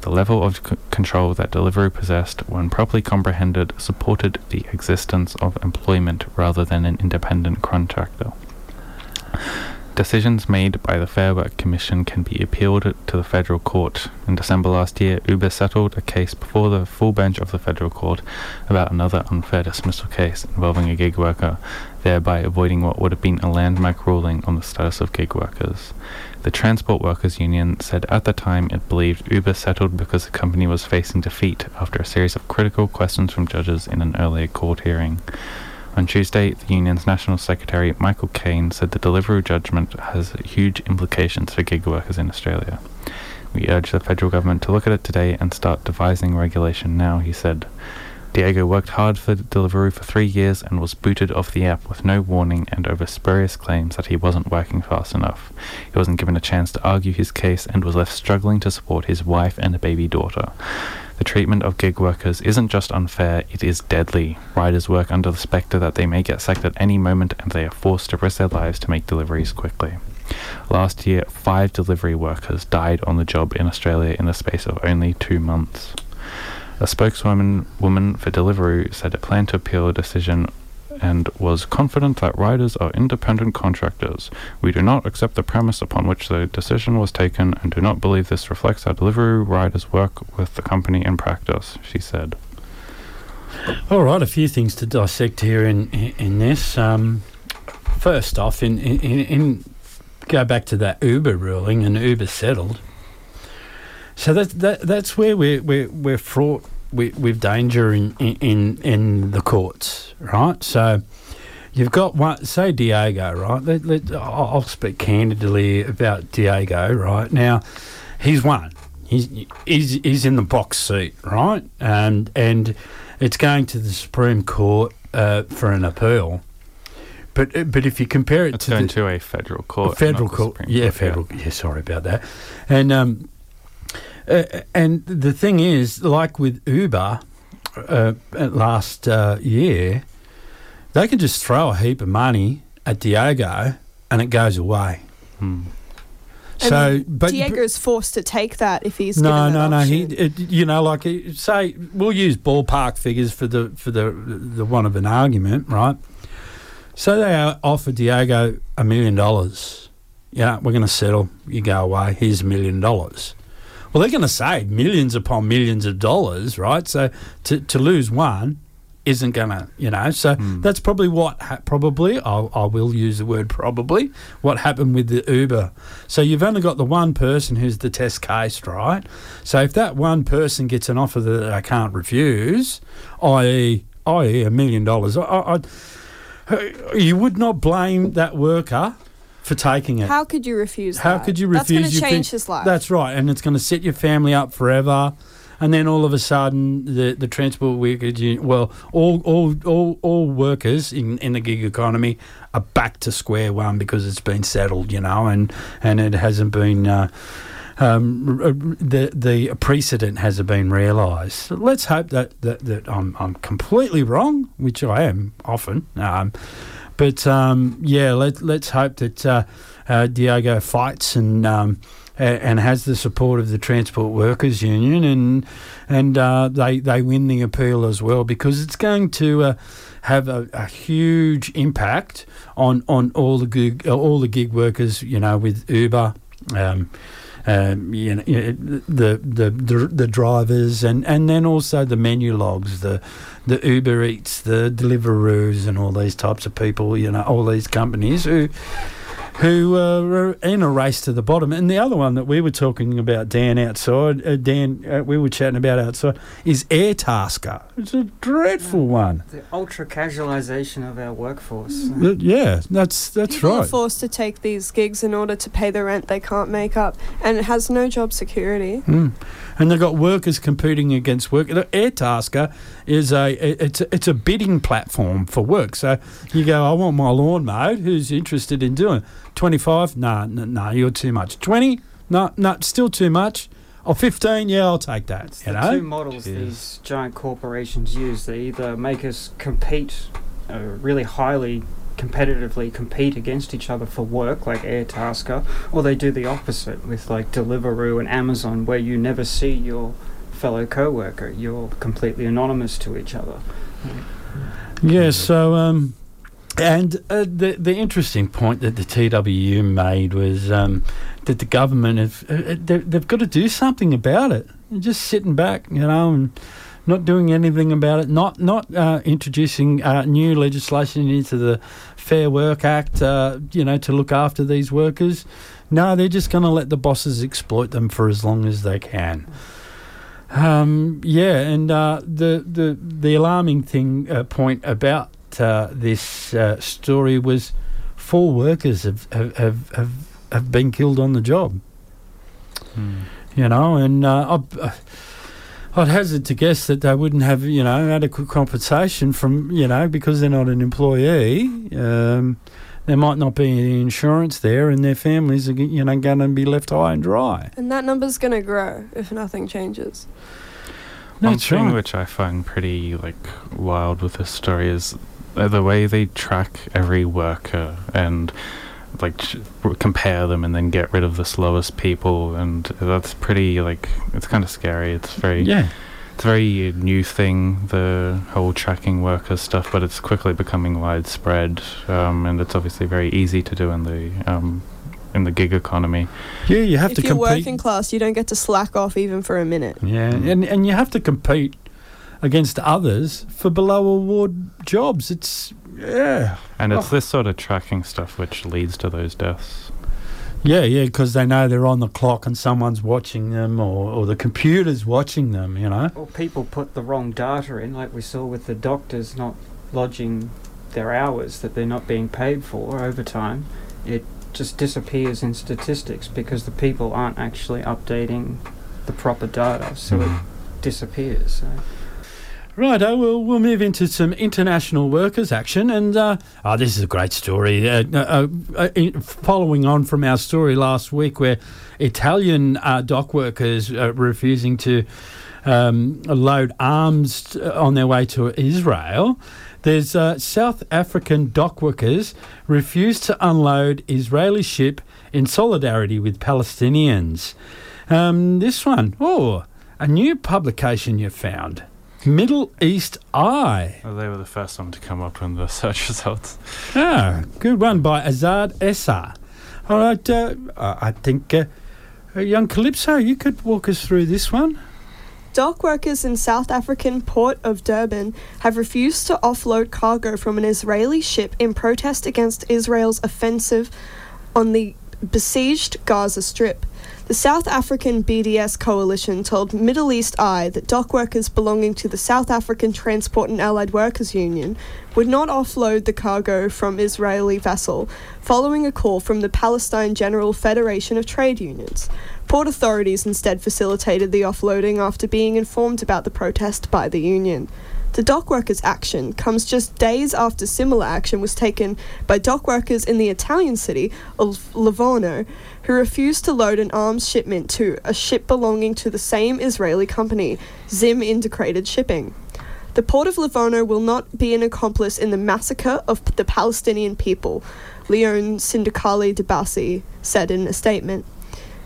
The level of c- control that Deliveroo possessed, when properly comprehended, supported the existence of employment rather than an independent contractor. Decisions made by the Fair Work Commission can be appealed to the federal court. In December last year, Uber settled a case before the full bench of the federal court about another unfair dismissal case involving a gig worker, thereby avoiding what would have been a landmark ruling on the status of gig workers. The Transport Workers Union said at the time it believed Uber settled because the company was facing defeat after a series of critical questions from judges in an earlier court hearing. On Tuesday, the union's National Secretary Michael Kaine said the Deliveroo judgment has huge implications for gig workers in Australia. We urge the federal government to look at it today and start devising regulation now, he said. Diego worked hard for Deliveroo for three years and was booted off the app with no warning and over spurious claims that he wasn't working fast enough. He wasn't given a chance to argue his case and was left struggling to support his wife and a baby daughter. The treatment of gig workers isn't just unfair, it is deadly. Riders work under the spectre that they may get sacked at any moment and they are forced to risk their lives to make deliveries quickly. Last year, five delivery workers died on the job in Australia in the space of only two months. A spokeswoman woman for Deliveroo said it planned to appeal the decision and was confident that riders are independent contractors. We do not accept the premise upon which the decision was taken and do not believe this reflects how Deliveroo riders work with the company in practice, she said. All right, a few things to dissect here in in, in this. Um, first off, in, in, in, go back to that Uber ruling and Uber settled. So that, that that's where we're we're, we're fraught with, with danger in, in in the courts, right? So you've got one, say Diego, right? Let, let, I'll speak candidly about Diego, right? Now he's won. He's he's, he's in the box seat, right? And and it's going to the Supreme Court uh, for an appeal. But but if you compare it It's to going the to a federal court. federal court, yeah, Court, federal, yeah. sorry about that. And um, uh, and the thing is, like with Uber, uh, last uh, year, they can just throw a heap of money at Diego and it goes away. Hmm. So, but Diego's forced to take that if he's no, given no, that no. He, it, you know, like uh, say, we'll use ballpark figures for the for the the one of an argument, right? So they uh, offer Diego a million dollars. Yeah, we're going to settle. You go away. Here's a million dollars. Well, they're going to save millions upon millions of dollars, right? So to to lose one isn't going to, you know. So Hmm. that's probably what ha- probably I'll, I will use the word probably what happened with the Uber. So you've only got the one person who's the test case, right? So if that one person gets an offer that I can't refuse, i.e., i.e., a million dollars, I, I- you would not blame that worker for taking it. How could you refuse How that? could you refuse? That's going to change think- his life. That's right, and it's going to set your family up forever. And then all of a sudden, the, the transport workers, well, all all all, all workers in, in the gig economy are back to square one because it's been settled, you know, and and it hasn't been. Uh, um, the the precedent hasn't been realised. So let's hope that, that, that I'm I'm completely wrong, which I am often. Um, but um, yeah, let let's hope that uh, uh, Diego fights and um, and has the support of the Transport Workers Union, and and uh, they they win the appeal as well because it's going to uh, have a, a huge impact on, on all the gig all the gig workers. You know, with Uber. Um, um, you know, the, the the the drivers and, and then also the Menulogs, the the Uber Eats, the Deliveroos, and all these types of people. You know, all these companies who who uh, are in a race to the bottom. And the other one that we were talking about, Dan, outside, uh, Dan, uh, we were chatting about outside, is Airtasker. It's a dreadful one. The ultra casualisation of our workforce. Uh, Yeah, that's that's People are right. forced to take these gigs in order to pay the rent they can't make up, and it has no job security. Mm. And they've got workers competing against work. The Airtasker is a it's a, it's a bidding platform for work. So you go, I want my lawn mowed. Who's interested in doing twenty five? No, no, no, you're too much. Twenty? No, no, still too much. Or fifteen? Yeah, I'll take that. It's you the know. two models Jeez. these giant corporations use. They either make us compete, uh, really highly competitively compete against each other for work, like Airtasker, or they do the opposite with like Deliveroo and Amazon, where you never see your fellow co-worker. You're completely anonymous to each other. Yeah, so um, and uh, the the interesting point that the TWU made was um, that the government have uh, uh, they, they've got to do something about it. Just sitting back, you know, and not doing anything about it. Not not uh, introducing uh, new legislation into the Fair Work Act, uh, you know, to look after these workers. No, they're just going to let the bosses exploit them for as long as they can. Um, yeah, and the the the alarming thing point about uh, this uh, story was four workers have have, have have have been killed on the job. Hmm. You know, and uh, I, I'd hazard to guess that they wouldn't have you know adequate compensation from you know because they're not an employee. Um, there might not be any insurance there, and their families are you know going to be left high and dry. And that number's going to grow if nothing changes. One That's thing right. which I find pretty like wild with this story is uh, the way they track every worker and like compare them and then get rid of the slowest people and that's pretty like it's kind of scary. It's very Yeah. it's a very new thing the whole tracking workers stuff, but it's quickly becoming widespread um, and it's obviously very easy to do in the um, in the gig economy. Yeah, you have if to you're compete. working class, you don't get to slack off even for a minute. Yeah, Mm. and and you have to compete against others for below award jobs. It's yeah, And it's Oh. this sort of tracking stuff which leads to those deaths. yeah, yeah, because they know they're on the clock and someone's watching them, or or the computer's watching them. You know. Or people put the wrong data in, like we saw with the doctors not lodging their hours that they're not being paid for overtime. It just disappears in statistics because the people aren't actually updating the proper data, so Hmm. it disappears. So. Right, oh, we'll, we'll move into some international workers' action. And uh, oh, this is a great story. Uh, uh, uh, in- following on from our story last week, where Italian uh, dock workers are refusing to um, load arms on their way to Israel. There's uh, South African dock workers refused to unload Israeli ship in solidarity with Palestinians. Um, this one, oh, a new publication you found. Middle East Eye. Well, they were the first one to come up in the [LAUGHS] search results. Ah, good one by Azad Essa. All right, uh, I think, uh, uh, young Calypso, you could walk us through this one. Dock workers in South African port of Durban have refused to offload cargo from an Israeli ship in protest against Israel's offensive on the besieged Gaza Strip. The South African BDS coalition told Middle East Eye that dock workers belonging to the South African Transport and Allied Workers Union would not offload the cargo from Israeli vessel following a call from the Palestine General Federation of Trade Unions. Port authorities instead facilitated the offloading after being informed about the protest by the union. The dock workers' action comes just days after similar action was taken by dock workers in the Italian city of Livorno, who refused to load an arms shipment to a ship belonging to the same Israeli company, Zim Integrated Shipping. The port of Livorno will not be an accomplice in the massacre of the Palestinian people, L'Unione Sindacale di Base said in a statement.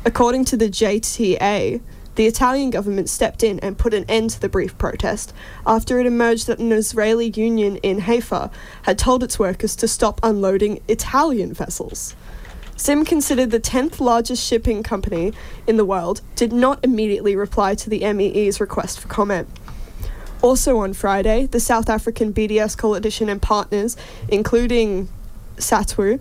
According to the JTA, the Italian government stepped in and put an end to the brief protest after it emerged that an Israeli union in Haifa had told its workers to stop unloading Italian vessels. Zim, considered the 10th largest shipping company in the world, did not immediately reply to the MEE's request for comment. Also on Friday, the South African BDS coalition and partners, including SATWU,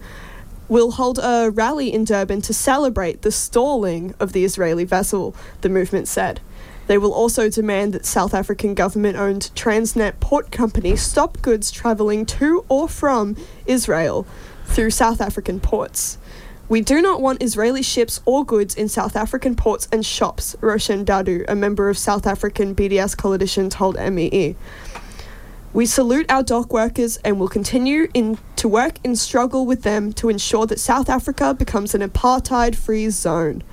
will hold a rally in Durban to celebrate the stalling of the Israeli vessel, the movement said. They will also demand that South African government owned Transnet Port Company stop goods travelling to or from Israel through South African ports. We do not want Israeli ships or goods in South African ports and shops, Roshan Dadoo, a member of South African BDS coalition, told MEE. We salute our dock workers and will continue in, to work and struggle with them to ensure that South Africa becomes an apartheid free zone.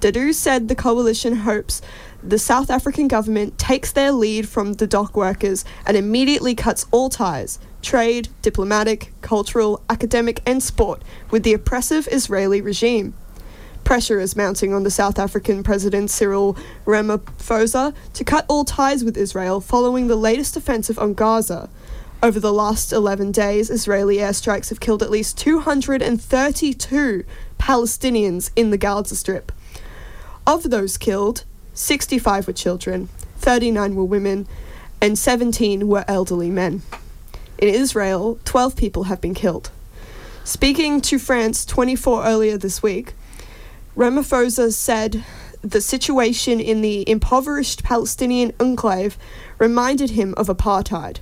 Dadoo said the coalition hopes the South African government takes their lead from the dock workers and immediately cuts all ties trade, diplomatic, cultural, academic, and sport with the oppressive Israeli regime. Pressure is mounting on the South African President Cyril Ramaphosa to cut all ties with Israel following the latest offensive on Gaza. Over the last 11 days, Israeli airstrikes have killed at least 232 Palestinians in the Gaza Strip. Of those killed, 65 were children, 39 were women, and 17 were elderly men. In Israel, 12 people have been killed. Speaking to France 24 earlier this week, Ramaphosa said the situation in the impoverished Palestinian enclave reminded him of apartheid.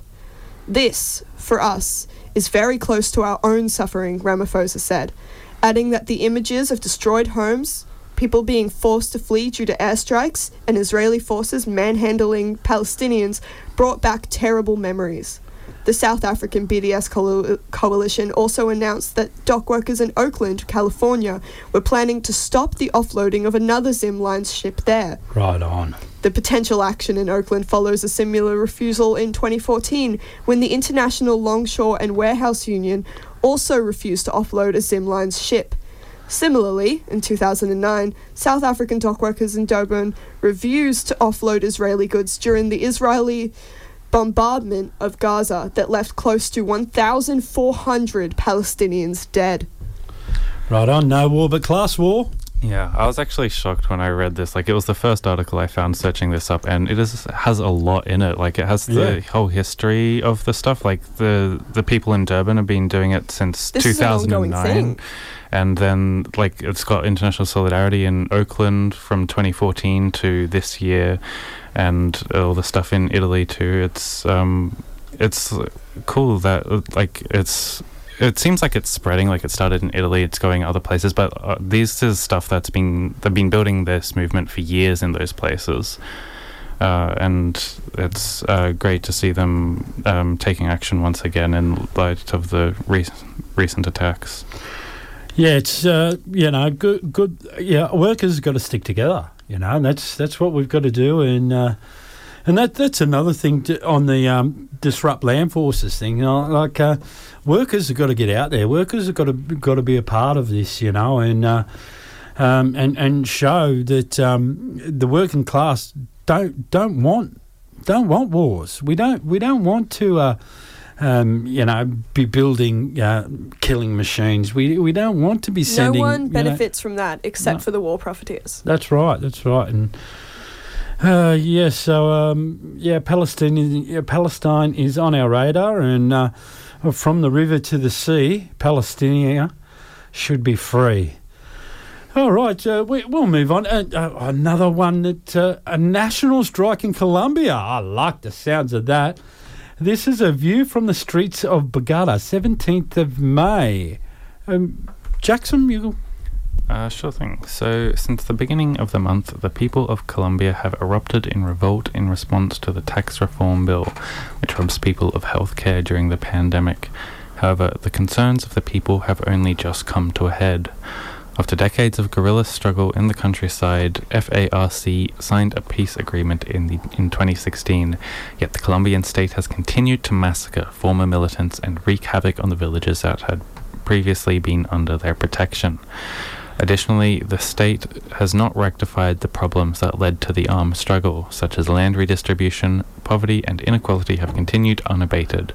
This, for us, is very close to our own suffering, Ramaphosa said, adding that the images of destroyed homes, people being forced to flee due to airstrikes, and Israeli forces manhandling Palestinians brought back terrible memories. The South African BDS co- coalition also announced that dock workers in Oakland, California, were planning to stop the offloading of another Zim Lines ship there. Right on. The potential action in Oakland follows a similar refusal in 2014 when the International Longshore and Warehouse Union also refused to offload a Zim Lines ship. Similarly, in 2009, South African dock workers in Durban refused to offload Israeli goods during the Israeli bombardment of Gaza that left close to 1,400 Palestinians dead. Right on. No war but class war. Yeah, I was actually shocked when I read this. Like, it was the first article I found searching this up, and it is has a lot in it. Like, it has the Yeah. whole history of the stuff. Like, the the people in Durban have been doing it since This is an 2009, and then like it's got international solidarity in Oakland from 2014 to this year, and all the stuff in Italy too. It's um, it's cool that like it's it seems like it's spreading like it started in italy it's going other places but uh, this is stuff that's been they've been building this movement for years in those places uh, and it's uh, great to see them um, taking action once again in light of the re- recent attacks Yeah, it's uh, you know good. Good. Yeah, workers got to stick together. You know, and that's that's what we've got to do. And uh, and that that's another thing to, on the um, disrupt land forces thing. You know, like uh, workers have got to get out there. Workers have got to got to be a part of this. You know, and uh, um, and and show that um, the working class don't don't want don't want wars. We don't we don't want to. Um, you know, be building uh, killing machines. We we don't want to be sending. no one you know- benefits from that except No. for the war profiteers. that's right. That's right. And uh, yes, so um, yeah, Palestine is, yeah, Palestine is on our radar, and uh, from the river to the sea, Palestine should be free. All right, uh, we, we'll move on. Uh, uh, another one that uh, a national strike in Colombia. I like the sounds of that. This is a view from the streets of Bogota, seventeenth of May. Um, Jackson, you Uh, sure thing. So, since the beginning of the month, the people of Colombia have erupted in revolt in response to the tax reform bill, which robs people of health care during the pandemic. However, the concerns of the people have only just come to a head. After decades of guerrilla struggle in the countryside, FARC signed a peace agreement in, the, in 2016, yet the Colombian state has continued to massacre former militants and wreak havoc on the villages that had previously been under their protection. Additionally, the state has not rectified the problems that led to the armed struggle, such as land redistribution, poverty, and inequality have continued unabated.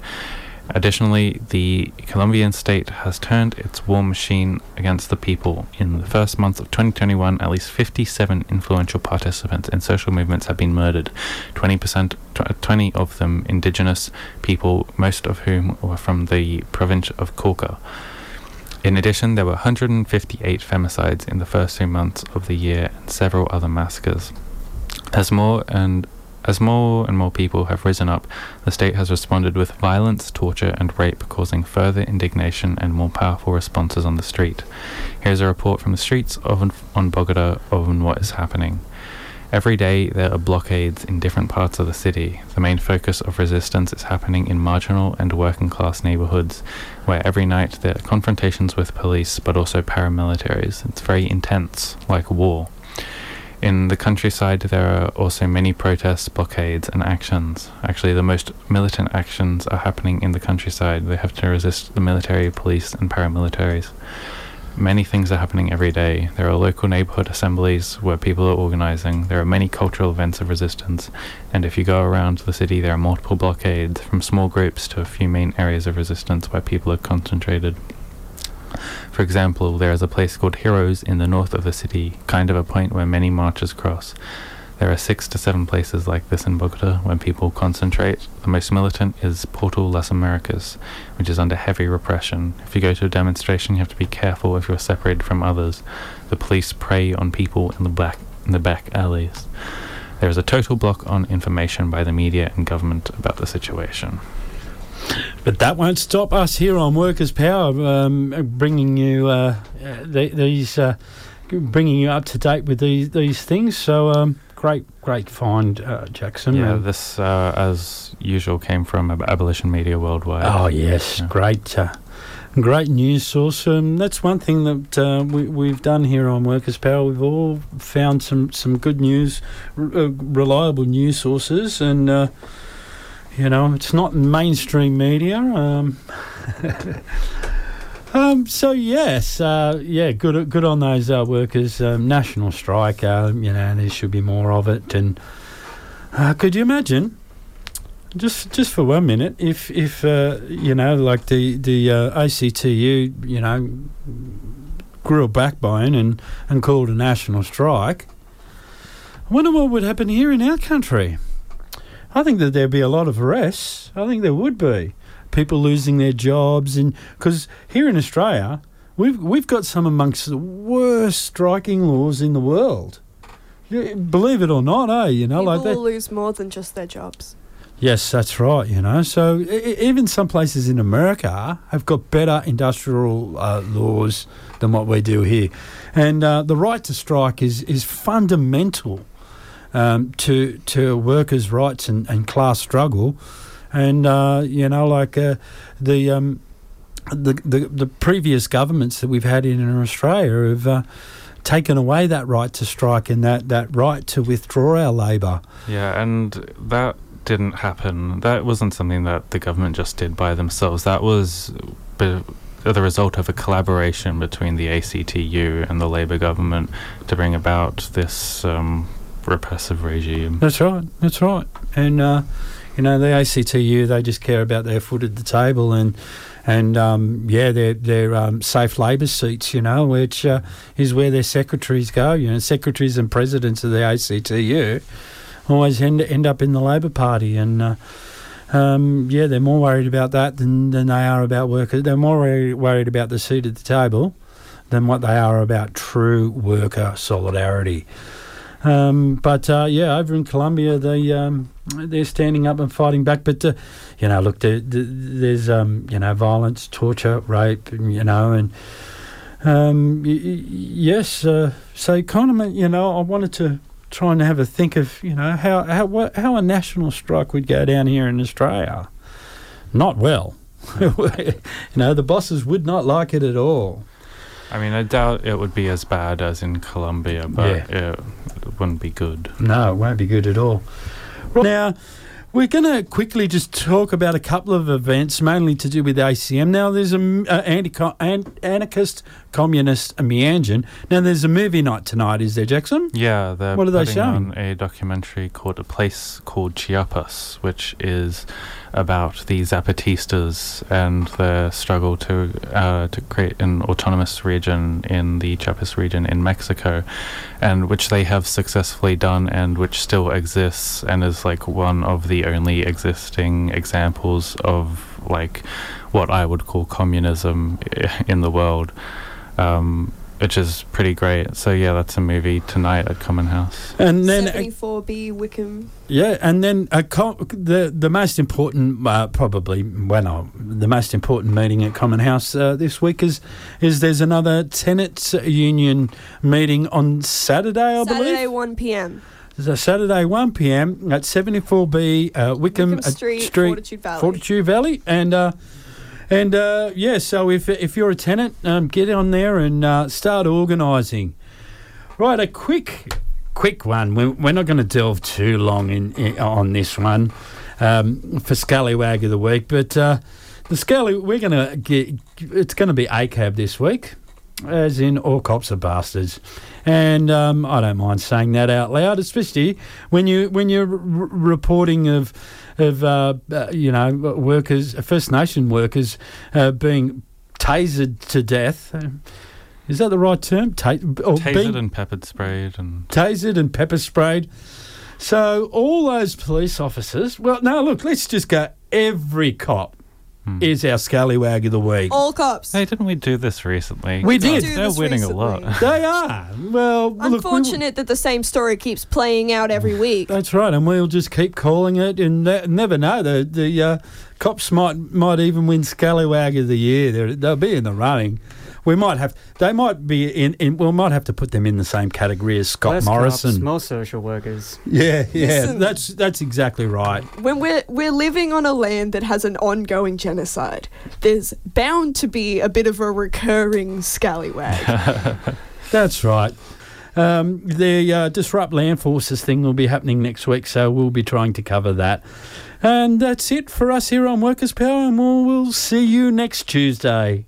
Additionally, the Colombian state has turned its war machine against the people. In the first month of 2021, at least 57 influential participants in social movements have been murdered, 20%, 20 of them indigenous people, most of whom were from the province of Cauca. In addition, there were 158 femicides in the first two months of the year and several other massacres. As more and as more and more people have risen up, the state has responded with violence, torture, and rape, causing further indignation and more powerful responses on the street. Here's a report from the streets of on Bogota on what is happening. Every day there are blockades in different parts of the city. The main focus of resistance is happening in marginal and working class neighborhoods, where every night there are confrontations with police but also paramilitaries. It's very intense, like war. In the countryside, there are also many protests, blockades, and actions. Actually, the most militant actions are happening in the countryside. They have to resist the military, police, and paramilitaries. Many things are happening every day. There are local neighborhood assemblies where people are organizing. There are many cultural events of resistance. And if you go around the city, there are multiple blockades from small groups to a few main areas of resistance where people are concentrated. For example, there is a place called Heroes in the north of the city, kind of a point where many marches cross. There are six to seven places like this in Bogota where people concentrate. The most militant is Portal Las Americas, which is under heavy repression. If you go to a demonstration, you have to be careful if you're separated from others. The police prey on people in the back in the back alleys. There is a total block on information by the media and government about the situation. But that won't stop us here on Workers' Power, um, bringing you uh, uh, the, these, uh, bringing you up to date with these these things. So um, great, great find, uh, Jackson. Yeah, Um, this, uh, as usual, came from Abolition Media Worldwide. Oh yes, Yeah. great, uh, great news source. Um, that's one thing that uh, we, we've done here on Workers' Power. We've all found some some good news, r- uh, reliable news sources, and uh, you know it's not mainstream media. Um, [LAUGHS] um, so yes, uh, yeah, good good on those uh, workers. Um, national strike. Uh, you know, there should be more of it. And uh, could you imagine? Just just for one minute, if if uh, you know, like the the uh, ACTU, you know, grew a backbone and and called a national strike, I wonder what would happen here in our country. I think that there'd be a lot of arrests. I think there would be people losing their jobs, and because here in Australia, we've we've got some amongst the worst striking laws in the world. Believe it or not, eh? You know, People like that. lose more than just their jobs. Yes, that's right. You know, so e- even some places in America have got better industrial uh, laws than what we do here, and uh, the right to strike is is fundamental um, to to workers' rights and, and class struggle, and uh, you know, like uh, the. Um, the, the the previous governments that we've had in Australia have uh, taken away that right to strike and that, that right to withdraw our labour. Yeah, and that didn't happen. That wasn't something that the government just did by themselves. That was be- the result of a collaboration between the ACTU and the Labour government to bring about this um, repressive regime. That's right. That's right. And uh, you know, the ACTU they just care about their foot at the table and and um, yeah, their their um, safe labour seats. You know, which uh, is where their secretaries go. You know, secretaries and presidents of the ACTU always end end up in the Labor Party and. Uh, um, yeah, they're more worried about that than, than they are about workers. They're more worried about the seat at the table than what they are about true worker solidarity. Um, but uh, yeah, over in Colombia, they um, they're standing up and fighting back. But uh, you know, look, there, there's um, you know violence, torture, rape, you know, and um, y- y- yes. Uh, so kind of, you know, I wanted to try and have a think of you know how how what, how a national strike would go down here in Australia. Not well. [LAUGHS] you know, the bosses would not like it at all. I mean, I doubt it would be as bad as in Colombia, but it, it wouldn't be good. No, it won't be good at all. Now, we're going to quickly just talk about a couple of events, mainly to do with ACM. Now, there's uh, an anti- anarchist communist Meanjin. Now, there's a movie night tonight, is there, Jackson? Yeah, they're What are they showing? on a documentary called A Place Called Chiapas, which is about the Zapatistas and their struggle to uh, to create an autonomous region in the Chiapas region in Mexico, and which they have successfully done and which still exists and is like one of the only existing examples of like what I would call communism in the world. Um, which is pretty great. So yeah, that's a movie tonight at Common House. And then, uh, 74B Wickham. yeah, and then a co- the the most important, uh, probably, well, no, the most important meeting at Common House uh, this week is is there's another tenants union meeting on Saturday, I Saturday, believe. Saturday 1 p.m. There's a Saturday 1 p.m. at 74B uh, Wickham, Wickham uh, Street, Fortitude Valley. Fortitude Valley, and uh, and uh, yeah. So if if you're a tenant, um, get on there and uh, start organising. Right, a quick quick one. We're, we're not going to delve too long in, in on this one um, for Scallywag of the week, but uh, the Scally we're going to get. It's going to be ACAB this week. As in, all cops are bastards, and um, I don't mind saying that out loud, especially when you when you're r- reporting of of uh, uh, you know workers, First Nation workers uh, being tasered to death. Is that the right term? Ta- or Tasered being and peppered sprayed and tasered and pepper sprayed. So all those police officers. Well, now look, let's just go. Every cop Hmm. is our scallywag of the week. All cops. Hey, didn't we do this recently? We did did. They're winning recently. a lot. [LAUGHS] They are. Well, look, we- Unfortunate that the same story keeps playing out every [SIGHS] week. That's right, and we'll just keep calling it, and ne- never know. The the uh, cops might might even win Scallywag of the year. They're, they'll be in the running. We might have. They might be in. in we might have to put them in the same category as Scott Less Morrison. cops, more social workers. yeah, yeah, Listen. that's that's exactly right. When we're we're living on a land that has an ongoing genocide, there's bound to be a bit of a recurring scallywag. [LAUGHS] [LAUGHS] That's right. Um, the uh, Disrupt Land Forces thing will be happening next week, so we'll be trying to cover that. And that's it for us here on Workers' Power, and we'll, we'll see you next Tuesday.